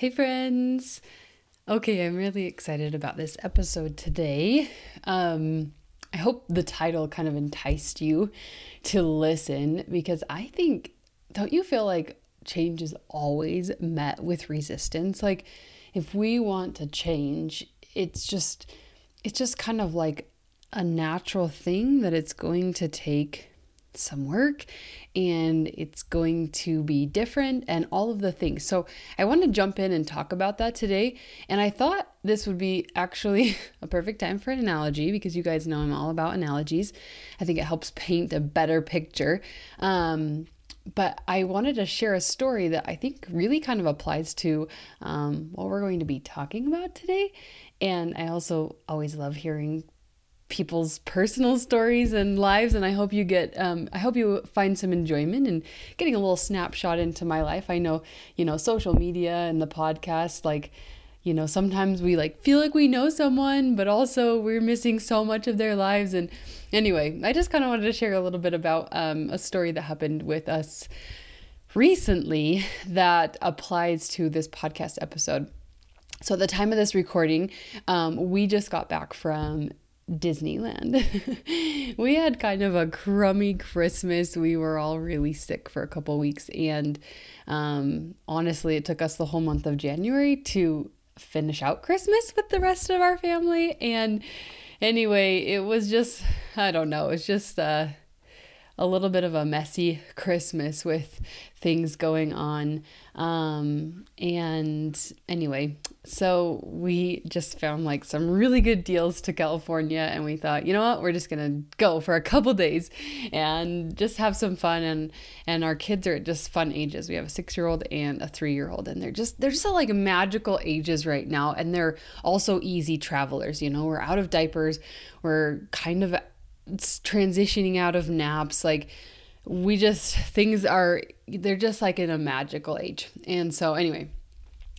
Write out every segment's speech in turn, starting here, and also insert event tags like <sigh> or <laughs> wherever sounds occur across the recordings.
Hey, friends. Okay, I'm really excited about this episode today. Um, I hope the title kind of enticed you to listen because I think, don't you feel like change is always met with resistance? Like, if we want to change, it's just, it's just kind of like a natural thing that it's going to take some work and it's going to be different and all of the things. So, I want to jump in and talk about that today. And I thought this would be actually <laughs> a perfect time for an analogy because you guys know I'm all about analogies. I think it helps paint a better picture. Um, but I wanted to share a story that I think really kind of applies to um, what we're going to be talking about today. And I also always love hearing people's personal stories and lives and i hope you get um, i hope you find some enjoyment in getting a little snapshot into my life. I know you know social media and the podcast like you know sometimes we like feel like we know someone but also we're missing so much of their lives. And anyway i just kind of wanted to share a little bit about um, a story that happened with us recently that applies to this podcast episode. So, at the time of this recording, um, we just got back from Disneyland. <laughs> we had kind of a crummy Christmas. We were all really sick for a couple weeks. And um, honestly, it took us the whole month of January to finish out Christmas with the rest of our family. And anyway, it was just, I don't know, it's just uh, a little bit of a messy Christmas with things going on. Um, and anyway, so we just found like some really good deals to California, and we thought, you know what, we're just gonna go for a couple days and just have some fun. And and our kids are at just fun ages. We have a six year old and a three year old, and they're just they're just like magical ages right now, and they're also easy travelers. You know, we're out of diapers, we're kind of transitioning out of naps, like we just things are they're just like in a magical age. And so anyway,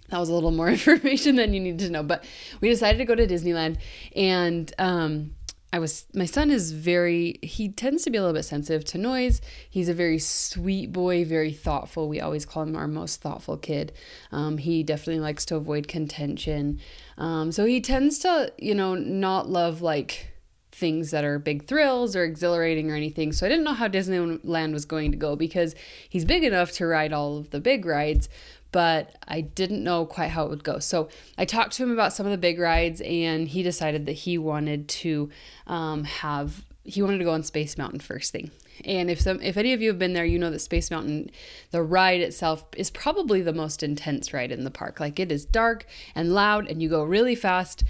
that was a little more <laughs> information than you need to know. But we decided to go to Disneyland and um I was my son is very he tends to be a little bit sensitive to noise. He's a very sweet boy, very thoughtful. We always call him our most thoughtful kid. Um, he definitely likes to avoid contention. Um, so he tends to, you know, not love like things that are big thrills or exhilarating or anything. So I didn't know how Disneyland was going to go because he's big enough to ride all of the big rides, but I didn't know quite how it would go. So I talked to him about some of the big rides, and he decided that he wanted to um, have he wanted to go on Space Mountain first thing. And if some if any of you have been there, you know that Space Mountain, the ride itself is probably the most intense ride in the park. Like it is dark and loud and you go really fast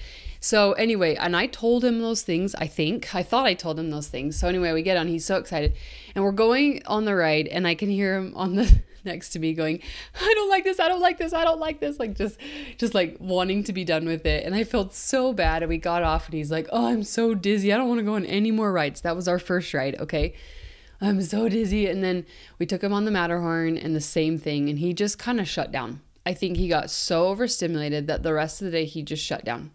so anyway, and I told him those things, I think. I thought I told him those things. So anyway, we get on, he's so excited. And we're going on the ride and I can hear him on the <laughs> next to me going, I don't like this, I don't like this, I don't like this, like just just like wanting to be done with it. And I felt so bad. And we got off and he's like, Oh, I'm so dizzy. I don't want to go on any more rides. That was our first ride, okay? I'm so dizzy. And then we took him on the Matterhorn and the same thing, and he just kind of shut down. I think he got so overstimulated that the rest of the day he just shut down.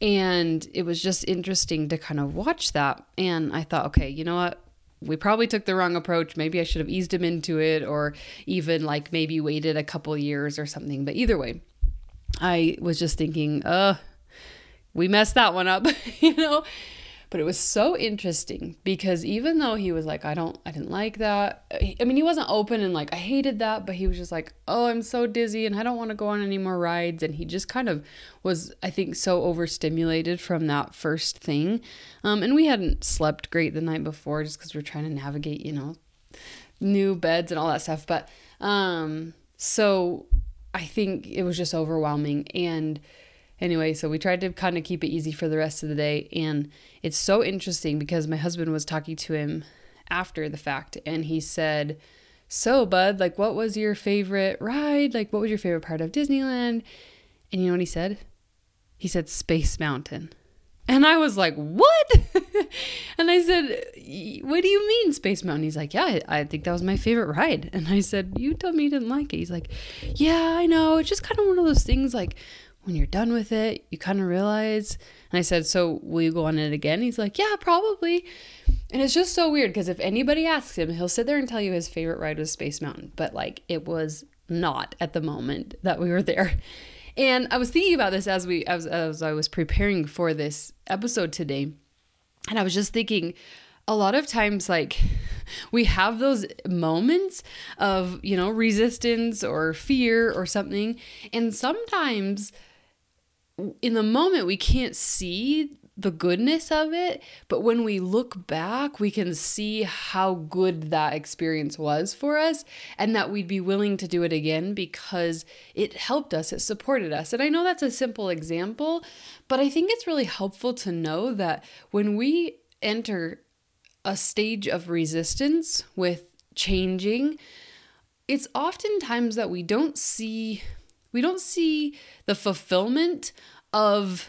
And it was just interesting to kind of watch that. And I thought, okay, you know what? We probably took the wrong approach. Maybe I should have eased him into it or even like maybe waited a couple years or something. But either way, I was just thinking, uh, we messed that one up, <laughs> you know? But it was so interesting because even though he was like, I don't, I didn't like that. I mean, he wasn't open and like, I hated that, but he was just like, oh, I'm so dizzy and I don't want to go on any more rides. And he just kind of was, I think, so overstimulated from that first thing. Um, and we hadn't slept great the night before just because we're trying to navigate, you know, new beds and all that stuff. But um, so I think it was just overwhelming. And, Anyway, so we tried to kind of keep it easy for the rest of the day. And it's so interesting because my husband was talking to him after the fact and he said, So, bud, like, what was your favorite ride? Like, what was your favorite part of Disneyland? And you know what he said? He said, Space Mountain. And I was like, What? <laughs> and I said, What do you mean, Space Mountain? He's like, Yeah, I, think that was my favorite ride. <laughs> And I said, You told me you didn't like it. He's like, Yeah, I know. It's just kind of one of those things like, when you're done with it, you kind of realize. And I said, So will you go on it again? He's like, Yeah, probably. And it's just so weird because if anybody asks him, he'll sit there and tell you his favorite ride was Space Mountain. But like, it was not at the moment that we were there. And I was thinking about this as we as, as I was preparing for this episode today. And I was just thinking a lot of times like we have those moments of, you know, resistance or fear or something, and sometimes in the moment we can't see the goodness of it, but when we look back, we can see how good that experience was for us and that we'd be willing to do it again because it helped us, it supported us. And I know that's a simple example, but I think it's really helpful to know that when we enter a stage of resistance with changing, it's oftentimes that we don't see we don't see the fulfillment of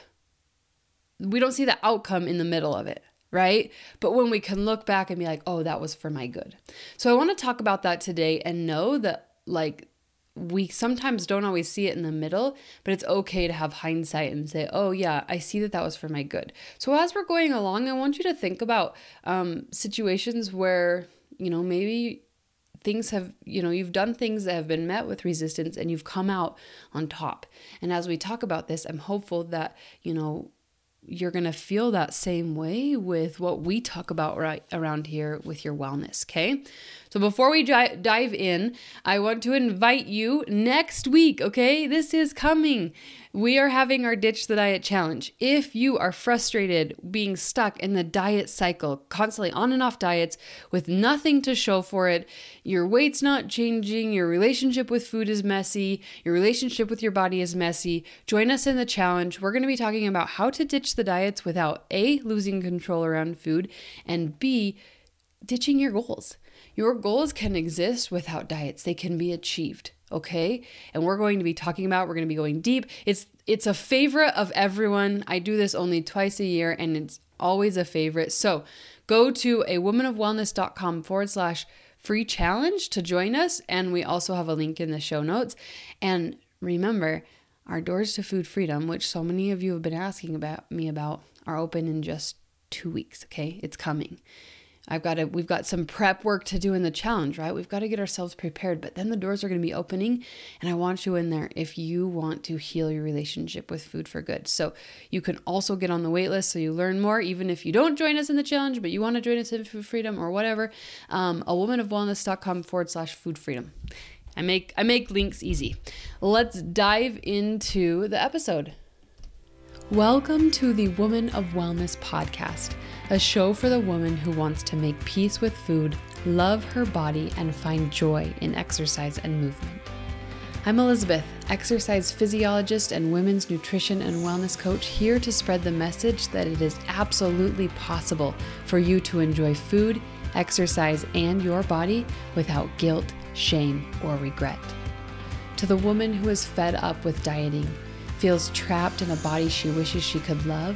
we don't see the outcome in the middle of it right? But when we can look back and be like, oh, that was for my good. So I want to talk about that today and know that, like, we sometimes don't always see it in the middle, but it's okay to have hindsight and say, oh, yeah, I see that that was for my good. So as we're going along, I want you to think about um, situations where, you know, maybe things have, you know, you've done things that have been met with resistance and you've come out on top. And as we talk about this, I'm hopeful that, you know, you're going to feel that same way with what we talk about right around here with your wellness, okay? So before we dive in, I want to invite you next week, okay? This is coming. We are having our Ditch the Diet Challenge. If you are frustrated being stuck in the diet cycle, constantly on and off diets with nothing to show for it, your weight's not changing, your relationship with food is messy, your relationship with your body is messy, join us in the challenge. We're going to be talking about how to ditch the diets without A, losing control around food, and B, ditching your goals. Your goals can exist without diets, they can be achieved okay? And we're going to be talking about we're going to be going deep. It's it's a favorite of everyone. I do this only twice a year and it's always a favorite. So go to a womanofwellness.com forward slash free challenge to join us and we also have a link in the show notes. And remember our doors to food freedom which so many of you have been asking about me about are open in just two weeks okay? It's coming I've got to we've got some prep work to do in the challenge, right? We've got to get ourselves prepared, but then the doors are going to be opening and I want you in there if you want to heal your relationship with food for good. So, you can also get on the wait list so you learn more even if you don't join us in the challenge, but you want to join us in food freedom or whatever. Um, a womanofwellness.com forward slash food freedom. I make I make links easy. Let's dive into the episode. Welcome to the Woman of Wellness podcast, a show for the woman who wants to make peace with food, love her body, and find joy in exercise and movement. I'm Elizabeth, exercise physiologist and women's nutrition and wellness coach, here to spread the message that it is absolutely possible for you to enjoy food, exercise, and your body without guilt, shame, or regret. To the woman who is fed up with dieting, feels trapped in a body she wishes she could love,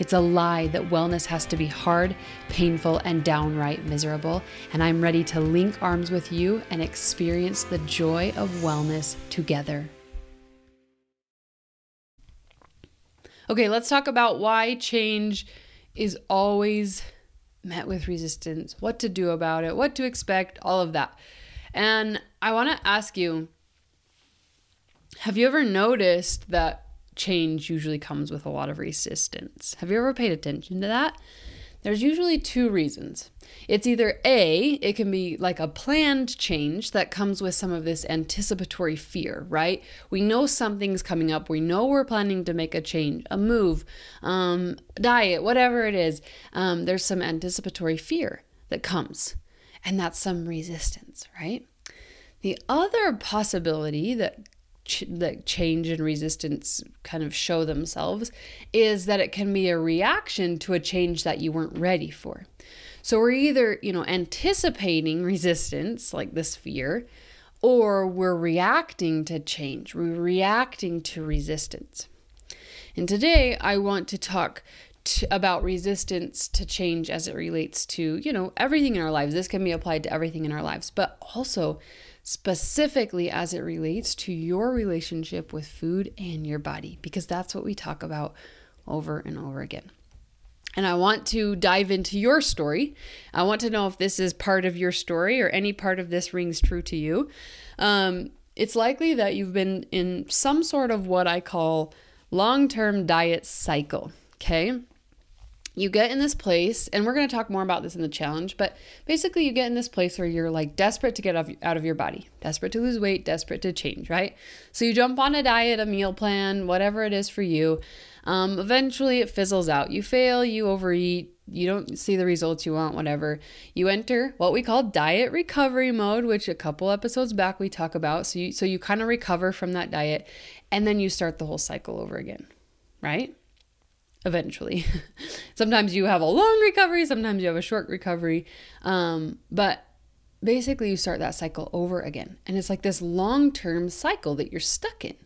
It's a lie that wellness has to be hard, painful, and downright miserable. And I'm ready to link arms with you and experience the joy of wellness together. Okay, let's talk about why change is always met with resistance, what to do about it, what to expect, all of that. And I want to ask you have you ever noticed that change usually comes with a lot of resistance. Have you ever paid attention to that? there's usually two reasons. It's either A, it can be like a planned change that comes with some of this anticipatory fear, right? We know something's coming up. We know we're planning to make a change, a move, um, diet, whatever it is. Um, there's some anticipatory fear that comes, and that's some resistance, right? The other possibility that ch- that change and resistance kind of show themselves is that it can be a reaction to a change that you weren't ready for. So we're either, you know, anticipating resistance, like this fear, or we're reacting to change. We're reacting to resistance. And today I want to talk to, about resistance to change as it relates to, you know, everything in our lives. This can be applied to everything in our lives, but also specifically as it relates to your relationship with food and your body, because that's what we talk about over and over again. And I want to dive into your story. I want to know if this is part of your story or any part of this rings true to you. Um, it's likely that you've been in some sort of what I call long term diet cycle. Okay you get in this place, and we're going to talk more about this in the challenge, but basically, you get in this place where you're like desperate to get out of your body, desperate to lose weight, desperate to change, right? So you jump on a diet, a meal plan, whatever it is for you. Um, eventually, it fizzles out. You fail, you overeat, you don't see the results you want, whatever. You enter what we call diet recovery mode, which a couple episodes back we talk about. So you, so you kind of recover from that diet, and then you start the whole cycle over again, right? Eventually. <laughs> sometimes you have a long recovery, sometimes you have a short recovery. Um, but basically, you start that cycle over again. And it's like this long term cycle that you're stuck in.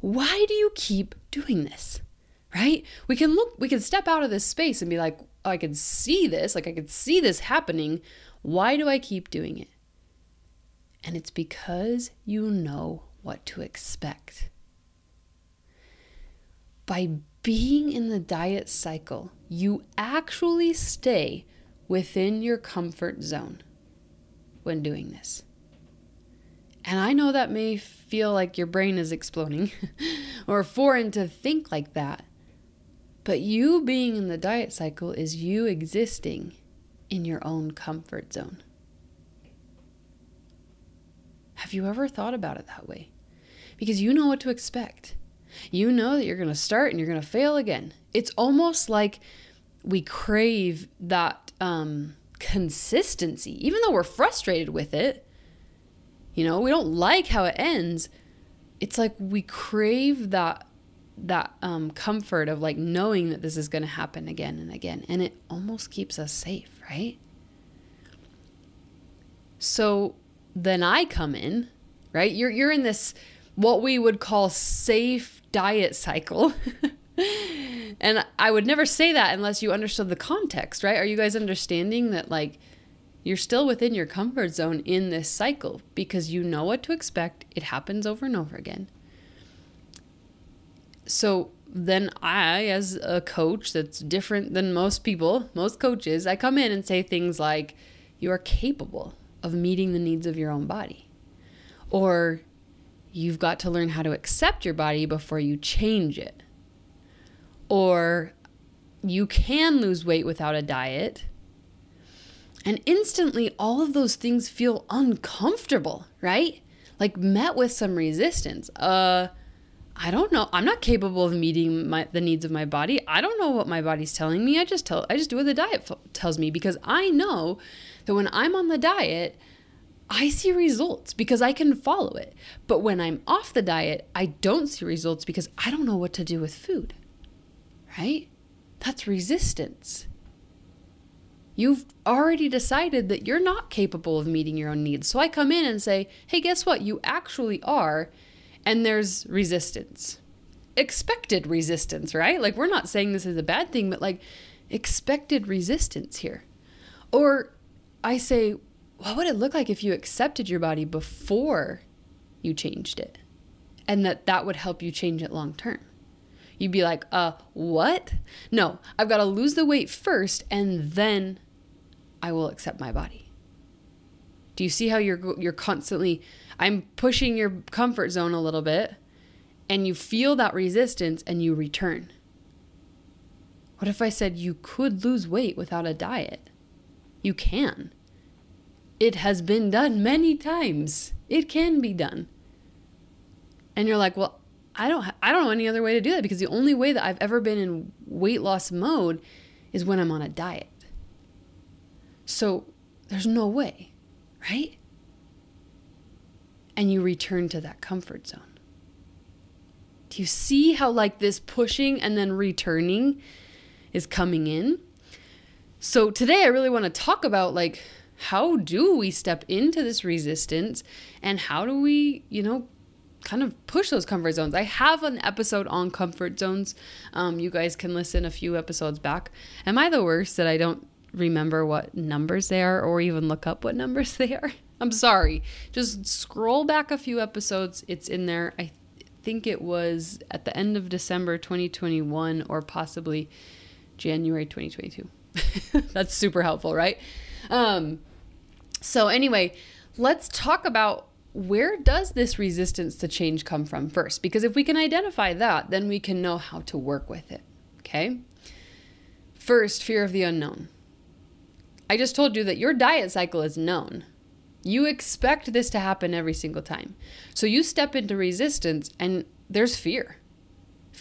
Why do you keep doing this? Right? We can look, we can step out of this space and be like, oh, I can see this, like I can see this happening. Why do I keep doing it? And it's because you know what to expect. By being in the diet cycle, you actually stay within your comfort zone when doing this. And I know that may feel like your brain is exploding <laughs> or foreign to think like that. But you being in the diet cycle is you existing in your own comfort zone. Have you ever thought about it that way? Because you know what to expect. You know that you're going to start and you're going to fail again. It's almost like we crave that um, consistency, even though we're frustrated with it. You know, we don't like how it ends. It's like we crave that that um, comfort of like knowing that this is going to happen again and again, and it almost keeps us safe, right? So then I come in, right? You're you're in this what we would call safe diet cycle. <laughs> and I would never say that unless you understood the context, right? Are you guys understanding that like you're still within your comfort zone in this cycle because you know what to expect. It happens over and over again. So then I, as a coach that's different than most people, most coaches, I come in and say things like, You are capable of meeting the needs of your own body. Or you've got to learn how to accept your body before you change it. Or you can lose weight without a diet. And instantly, all of those things feel uncomfortable, right? Like met with some resistance. Uh, I don't know. I'm not capable of meeting my, the needs of my body. I don't know what my body's telling me. I just tell. I just do what the diet tells me because I know that when I'm on the diet, I see results because I can follow it. But when I'm off the diet, I don't see results because I don't know what to do with food. Right? That's resistance. You've already decided that you're not capable of meeting your own needs. So I come in and say, hey, guess what? You actually are. And there's resistance. Expected resistance, right? Like, we're not saying this is a bad thing, but like expected resistance here. Or I say, what would it look like if you accepted your body before you changed it? And that that would help you change it long term. You'd be like, uh, what? No, I've got to lose the weight first and then I will accept my body. Do you see how you're you're constantly I'm pushing your comfort zone a little bit and you feel that resistance and you return. What if I said you could lose weight without a diet? You can. It has been done many times. It can be done. And you're like, "Well, I don't I don't know any other way to do that because the only way that I've ever been in weight loss mode is when I'm on a diet." So, there's no way, right? And you return to that comfort zone. Do you see how like this pushing and then returning is coming in? So today I really want to talk about like how do we step into this resistance and how do we, you know, kind of push those comfort zones. I have an episode on comfort zones. Um, you guys can listen a few episodes back. Am I the worst that I don't remember what numbers they are or even look up what <laughs> numbers they are? I'm sorry. Just scroll back a few episodes. It's in there. I think it was at the end of December 2021 or possibly January 2022. <laughs> That's super helpful, right? Um, so anyway, let's talk about where does this resistance to change come from first? Because if we can identify that, then we can know how to work with it. Okay? First, fear of the unknown. I just told you that your diet cycle is known. You expect this to happen every single time. So you step into resistance and there's fear.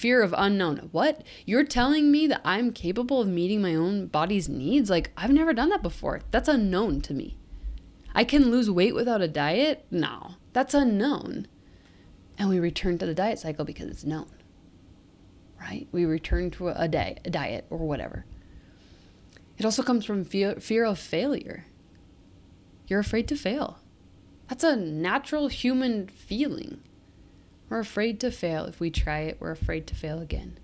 Fear of unknown. What? You're telling me that I'm capable of meeting my own body's needs? Like, I've never done that before. That's unknown to me. I can lose weight without a diet? No, that's unknown. And we return to the diet cycle because it's known, right? We return to a, day, a diet or whatever. It also comes from fear of failure. You're afraid to fail. That's a natural human feeling. We're afraid to fail. If we try it, we're afraid to fail again.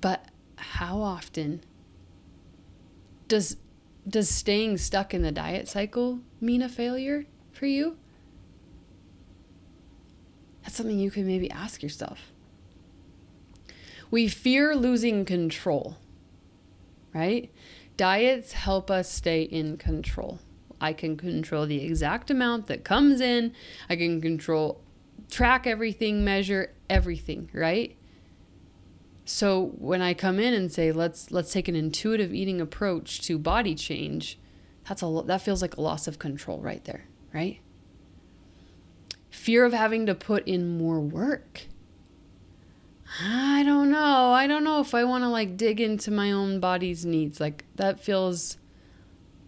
But how often does does staying stuck in the diet cycle mean a failure for you? That's something you can maybe ask yourself. We fear losing control, right? Diets help us stay in control. I can control the exact amount that comes in. I can control, track everything, measure everything, right? So when I come in and say let's let's take an intuitive eating approach to body change, that's a that feels like a loss of control right there, right? Fear of having to put in more work. I don't know. I don't know if I want to like dig into my own body's needs. Like that feels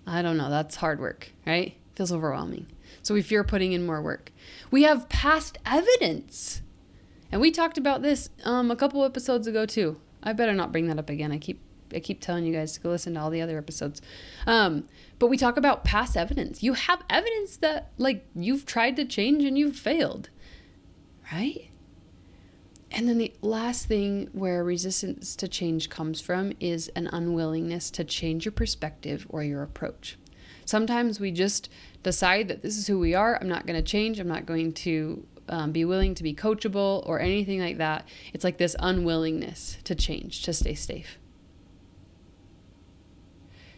I don't know. That's hard work, right? Feels overwhelming. So we fear putting in more work. We have past evidence and we talked about this um, a couple episodes ago too. I better not bring that up again. I keep I keep telling you guys to go listen to all the other episodes. Um, but we talk about past evidence. You have evidence that like you've tried to change and you've failed. Right? And then the last thing where resistance to change comes from is an unwillingness to change your perspective or your approach. Sometimes we just decide that this is who we are. I'm not going to change. I'm not going to um, be willing to be coachable or anything like that. It's like this unwillingness to change, to stay safe.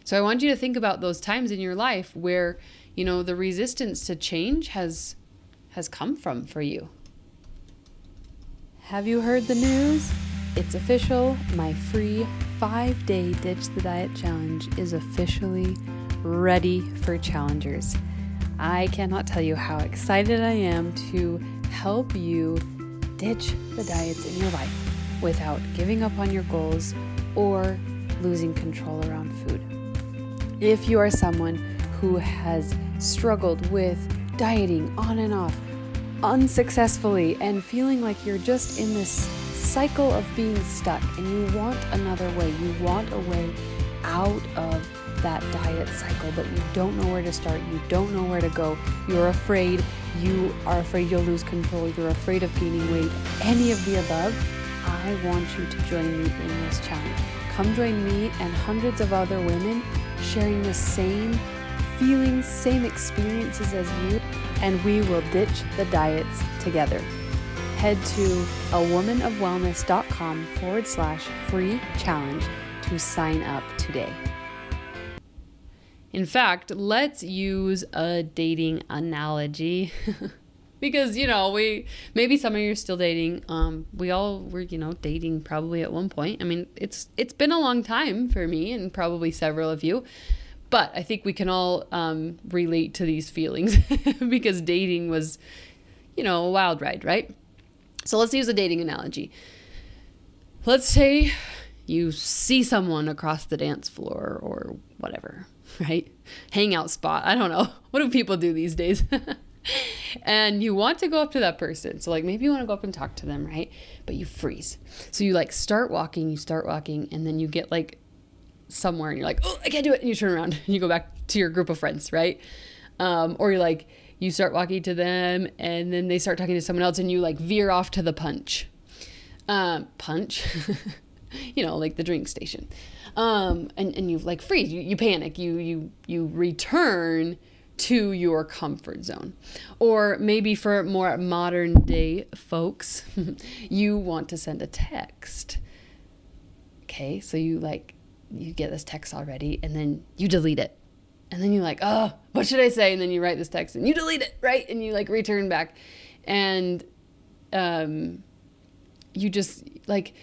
So I want you to think about those times in your life where, you know, the resistance to change has has come from for you. Have you heard the news? It's official. My free 5-day ditch the diet challenge is officially ready for challengers. I cannot tell you how excited I am to help you ditch the diets in your life without giving up on your goals or losing control around food. If you are someone who has struggled with dieting on and off unsuccessfully and feeling like you're just in this cycle of being stuck and you want another way, you want a way out of that diet cycle, but you don't know where to start, you don't know where to go, you're afraid, you are afraid you'll lose control, you're afraid of gaining weight, any of the above, I want you to join me in this challenge. Come join me and hundreds of other women sharing the same feelings, same experiences as you, and we will ditch the diets together. Head to awomanofwellness.com forward slash free challenge to sign up today. In fact, let's use a dating analogy. <laughs> because you know we maybe some of you are still dating. Um, we all were you know dating probably at one point. I mean, it's it's been a long time for me and probably several of you. But I think we can all um, relate to these feelings <laughs> because dating was, you know, a wild ride, right? So let's use a dating analogy. Let's say you see someone across the dance floor or whatever, <laughs> right? Hangout spot. I don't know. <laughs> What do people do these days? <laughs> and you want to go up to that person. So, like, maybe you want to go up and talk to them, right? But you freeze. So, you like start walking, you start walking, and then you get like somewhere and you're like, oh, I can't do it. And you turn around and you go back to your group of friends, right? Um, or you're like, you start walking to them and then they start talking to someone else and you like veer off to the punch. Um, punch, you know, like the drink station. Um, and, and you like freeze, you, you panic, you, you, you return to your comfort zone. Or maybe for more modern day folks, <laughs> you want to send a text. Okay, so you like you get this text already and then you delete it. And then you're like, oh, what should I say? And then you write this text and you delete it, right? And you like return back. And um, you just like,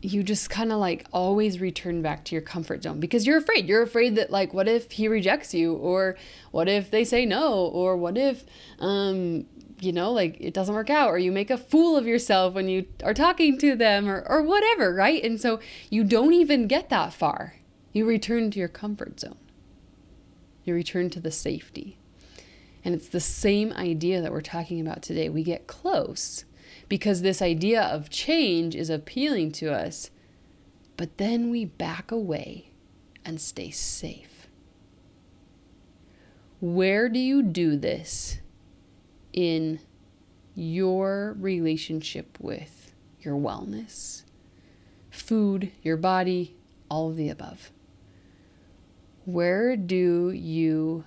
you just kind of like always return back to your comfort zone because you're afraid. You're afraid that like, what if he rejects you? Or what if they say no? Or what if, um, you know, like it doesn't work out, or you make a fool of yourself when you are talking to them, or, or whatever, right? And so you don't even get that far. You return to your comfort zone, you return to the safety. And it's the same idea that we're talking about today. We get close because this idea of change is appealing to us, but then we back away and stay safe. Where do you do this in your relationship with your wellness, food, your body, all of the above. Where do you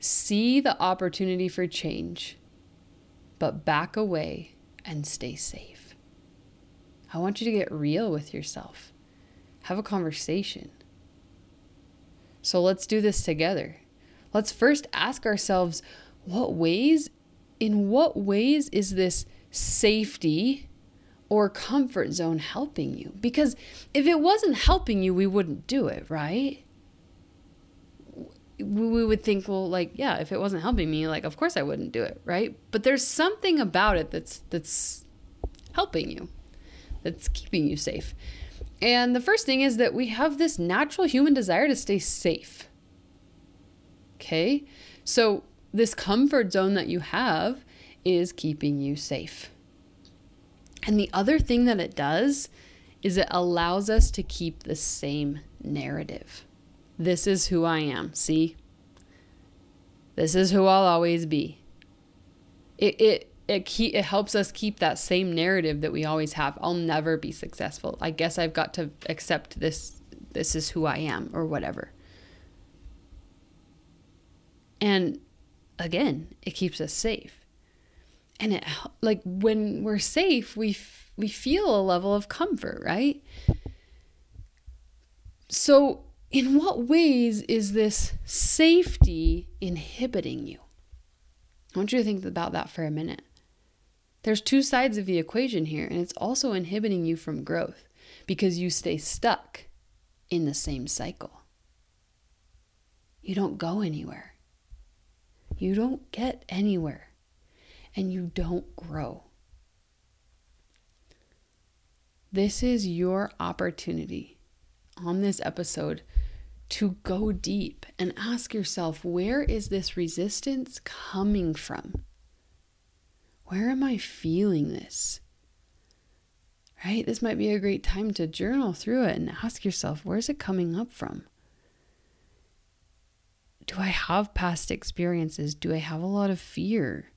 see the opportunity for change, but back away and stay safe? I want you to get real with yourself. Have a conversation. So let's do this together. Let's first ask ourselves what ways, in what ways is this safety or comfort zone helping you? Because if it wasn't helping you, we wouldn't do it, right? We would think, well, like, yeah, if it wasn't helping me, like, of course I wouldn't do it, right? But there's something about it that's that's helping you, that's keeping you safe. And the first thing is that we have this natural human desire to stay safe. Okay? So this comfort zone that you have is keeping you safe. And the other thing that it does is it allows us to keep the same narrative. This is who I am. See? This is who I'll always be. It it it keep, it helps us keep that same narrative that we always have. I'll never be successful. I guess I've got to accept this this is who I am or whatever. And again, it keeps us safe. And it like when we're safe, we f- we feel a level of comfort, right? So, in what ways is this safety inhibiting you? I want you to think about that for a minute. There's two sides of the equation here, and it's also inhibiting you from growth because you stay stuck in the same cycle. You don't go anywhere you don't get anywhere and you don't grow. This is your opportunity on this episode to go deep and ask yourself where is this resistance coming from? Where am I feeling this? Right? This might be a great time to journal through it and ask yourself where's it coming up from? do I have past experiences? Do I have a lot of fear?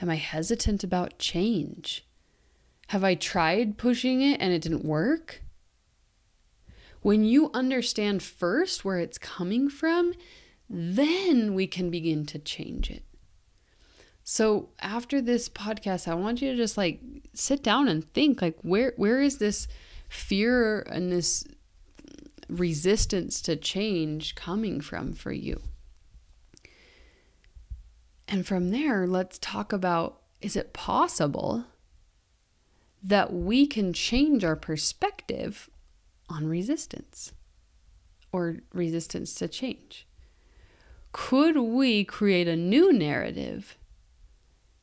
Am I hesitant about change? Have I tried pushing it and it didn't work? When you understand first where it's coming from, then we can begin to change it. So after this podcast, I want you to just like sit down and think like where where is this fear and this resistance to change coming from for you? And from there, let's talk about is it possible that we can change our perspective on resistance or resistance to change? Could we create a new narrative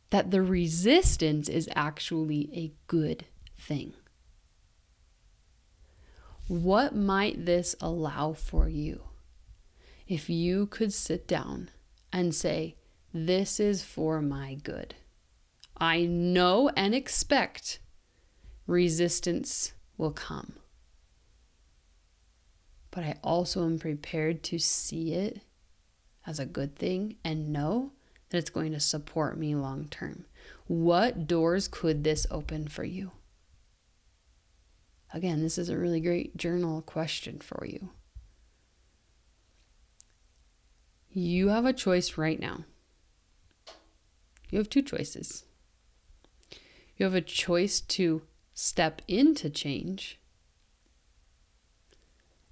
that the resistance is actually a good thing? What might this allow for you if you could sit down and say, This is for my good? I know and expect resistance will come. But I also am prepared to see it as a good thing and know that it's going to support me long term. What doors could this open for you? Again, this is a really great journal question for you. You have a choice right now. You have two choices. You have a choice to step into change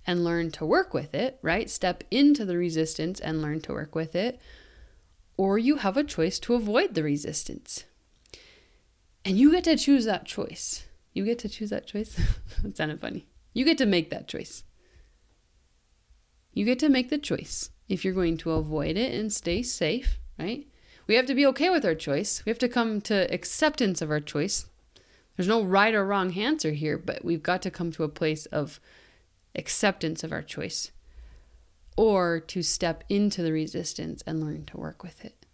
and learn to work with it, right? Step into the resistance and learn to work with it. Or you have a choice to avoid the resistance. And you get to choose that choice. You get to choose that choice. <laughs> that sounded funny. You get to make that choice. You get to make the choice if you're going to avoid it and stay safe, right? We have to be okay with our choice. We have to come to acceptance of our choice. There's no right or wrong answer here, but we've got to come to a place of acceptance of our choice or to step into the resistance and learn to work with it.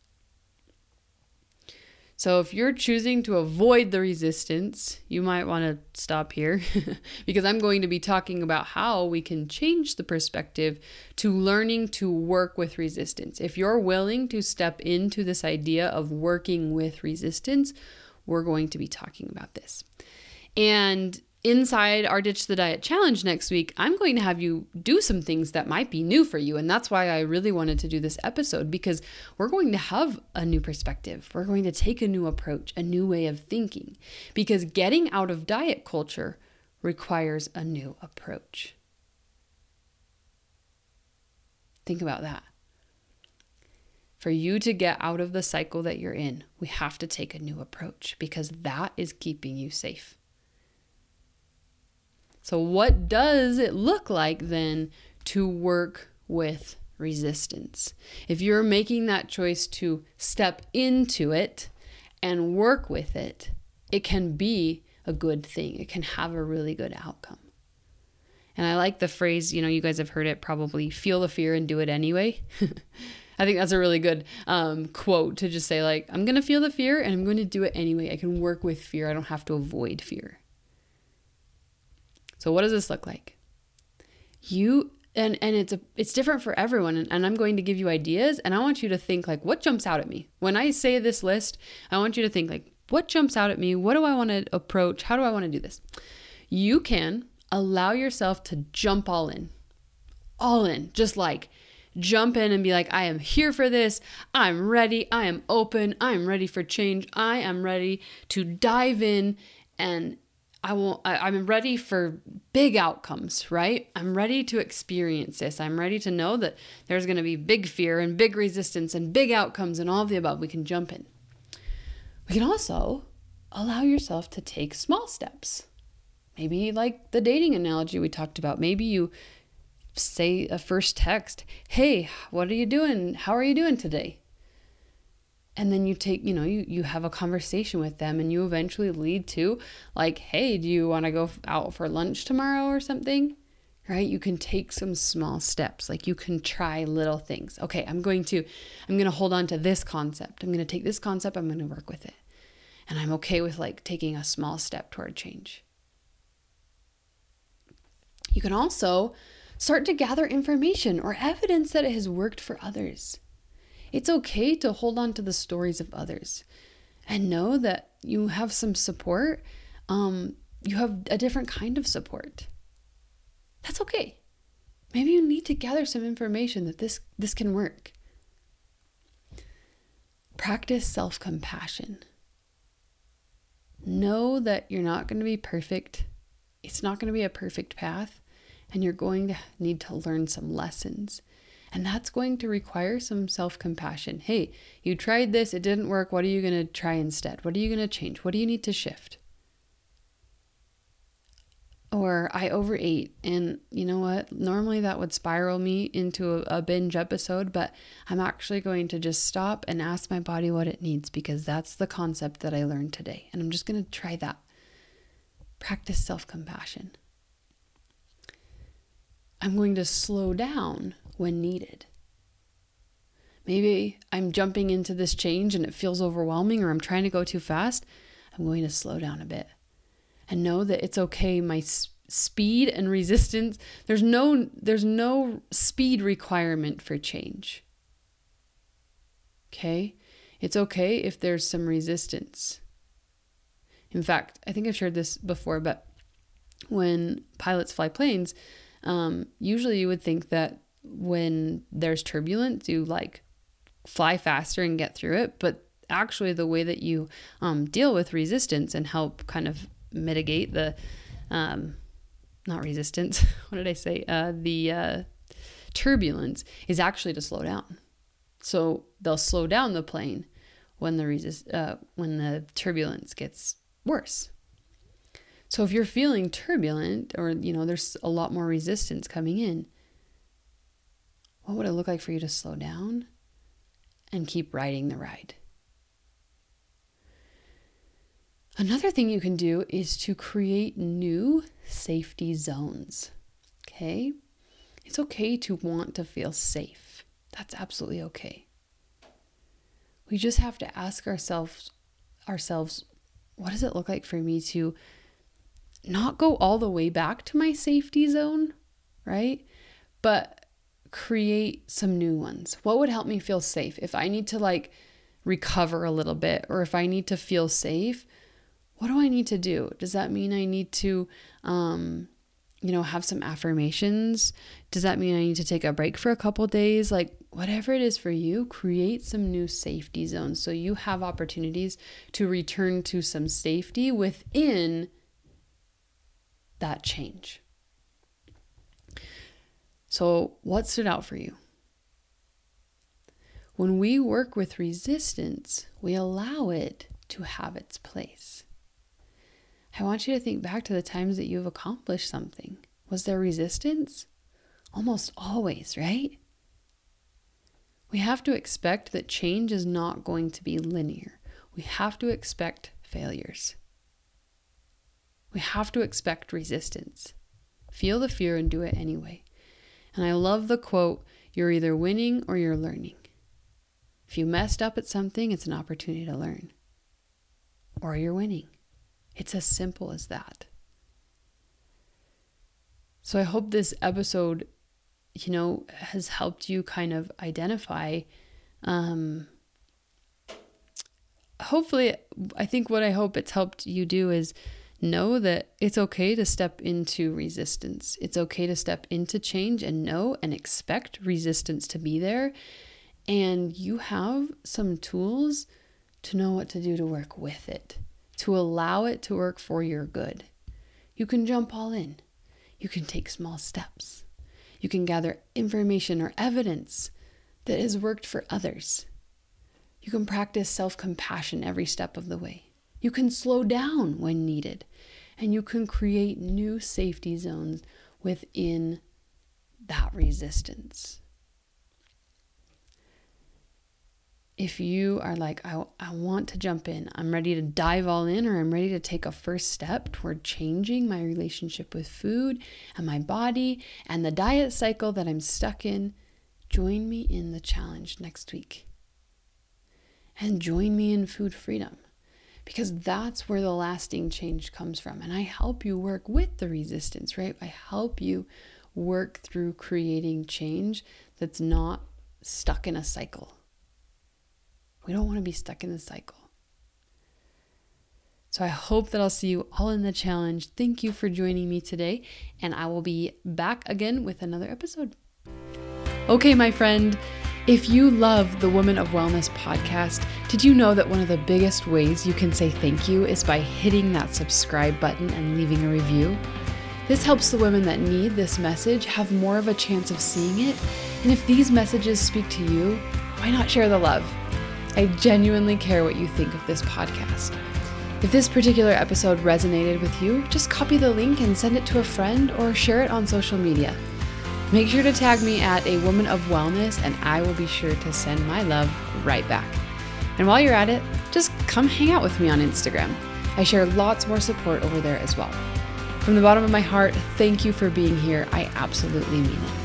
So, if you're choosing to avoid the resistance, you might want to stop here <laughs> because I'm going to be talking about how we can change the perspective to learning to work with resistance. If you're willing to step into this idea of working with resistance, we're going to be talking about this. And inside our Ditch the Diet challenge next week, I'm going to have you do some things that might be new for you. And that's why I really wanted to do this episode because we're going to have a new perspective. We're going to take a new approach, a new way of thinking, because getting out of diet culture requires a new approach. Think about that. For you to get out of the cycle that you're in, we have to take a new approach because that is keeping you safe. So, what does it look like then to work with resistance? If you're making that choice to step into it and work with it, it can be a good thing. It can have a really good outcome. And I like the phrase, you know, you guys have heard it probably feel the fear and do it anyway. <laughs> I think that's a really good um, quote to just say, like, I'm going to feel the fear and I'm going to do it anyway. I can work with fear. I don't have to avoid fear. So, what does this look like? You and and it's a it's different for everyone and, and i'm going to give you ideas and i want you to think like what jumps out at me when i say this list i want you to think like what jumps out at me what do i want to approach how do i want to do this you can allow yourself to jump all in all in just like jump in and be like, I am here for this. I'm ready. I am open. I am ready for change. I am ready to dive in and I will I, I'm ready for big outcomes, right? I'm ready to experience this. I'm ready to know that there's going to be big fear and big resistance and big outcomes and all of the above. We can jump in. We can also allow yourself to take small steps. Maybe like the dating analogy we talked about. Maybe you say a first text, Hey, what are you doing? How are you doing today? And then you take, you know, you, you have a conversation with them and you eventually lead to, like, Hey, do you want to go out for lunch tomorrow or something? Right? You can take some small steps. Like you can try little things. Okay, I'm going to, I'm going to hold on to this concept. I'm going to take this concept, I'm going to work with it. And I'm okay with like taking a small step toward change. You can also Start to gather information or evidence that it has worked for others. It's okay to hold on to the stories of others and know that you have some support. Um, you have a different kind of support. That's okay. Maybe you need to gather some information that this, this can work. Practice self compassion. Know that you're not going to be perfect. It's not going to be a perfect path and you're going to need to learn some lessons. And that's going to require some self compassion. Hey, you tried this, it didn't work. What are you going to try instead? What are you going to change? What do you need to shift? Or I overate, and you know what? Normally that would spiral me into a, a binge episode, but I'm actually going to just stop and ask my body what it needs because that's the concept that I learned today. And I'm just going to try that. Practice self compassion. I'm going to slow down when needed. Maybe I'm jumping into this change and it feels overwhelming or I'm trying to go too fast. I'm going to slow down a bit and know that it's okay my speed and resistance there's no there's no speed requirement for change. Okay? It's okay if there's some resistance. In fact, I think I've shared this before, but when pilots fly planes, um, usually you would think that when there's turbulence, you like fly faster and get through it. But actually, the way that you um, deal with resistance and help kind of mitigate the, um, not resistance, <laughs> what did I say? Uh, the uh, turbulence is actually to slow down. So they'll slow down the plane when the resist uh, when the turbulence gets worse. So if you're feeling turbulent or you know there's a lot more resistance coming in, what would it look like for you to slow down and keep riding the ride? Another thing you can do is to create new safety zones. Okay? It's okay to want to feel safe. That's absolutely okay. We just have to ask ourselves ourselves what does it look like for me to not go all the way back to my safety zone, right? But create some new ones. What would help me feel safe? If I need to like recover a little bit or if I need to feel safe, what do I need to do? Does that mean I need to um you know, have some affirmations? Does that mean I need to take a break for a couple days? Like whatever it is for you, create some new safety zones so you have opportunities to return to some safety within that change. So, what stood out for you? When we work with resistance, we allow it to have its place. I want you to think back to the times that you've accomplished something. Was there resistance? Almost always, right? We have to expect that change is not going to be linear. We have to expect failures. We have to expect resistance. Feel the fear and do it anyway. And I love the quote you're either winning or you're learning. If you messed up at something, it's an opportunity to learn. Or you're winning. It's as simple as that. So I hope this episode, you know, has helped you kind of identify. Um, hopefully, I think what I hope it's helped you do is know that it's okay to step into resistance. It's okay to step into change and know and expect resistance to be there. And you have some tools to know what to do to work with it, to allow it to work for your good. You can jump all in, you can take small steps, you can gather information or evidence that has worked for others. You can practice self compassion every step of the way. You can slow down when needed, and you can create new safety zones within that resistance. If you are like, I, I want to jump in, I'm ready to dive all in, or I'm ready to take a first step toward changing my relationship with food and my body and the diet cycle that I'm stuck in, join me in the challenge next week. And join me in food freedom because that's where the lasting change comes from. And I help you work with the resistance, right? I help you work through creating change that's not stuck in a cycle. We don't want to be stuck in the cycle. So I hope that I'll see you all in the challenge. Thank you for joining me today, and I will be back again with another episode. Okay, my friend. If you love the Woman of Wellness podcast, did you know that one of the biggest ways you can say thank you is by hitting that subscribe button and leaving a review? This helps the women that need this message have more of a chance of seeing it And if these messages speak to you, why not share the love? I genuinely care what you think of this podcast. If this particular episode resonated with you, just copy the link and send it to a friend or share it on social media. Make sure to tag me at a woman of wellness, and I will be sure to send my love right back. And while you're at it, just come hang out with me on Instagram. I share lots more support over there as well. From the bottom of my heart, thank you for being here. I absolutely mean it.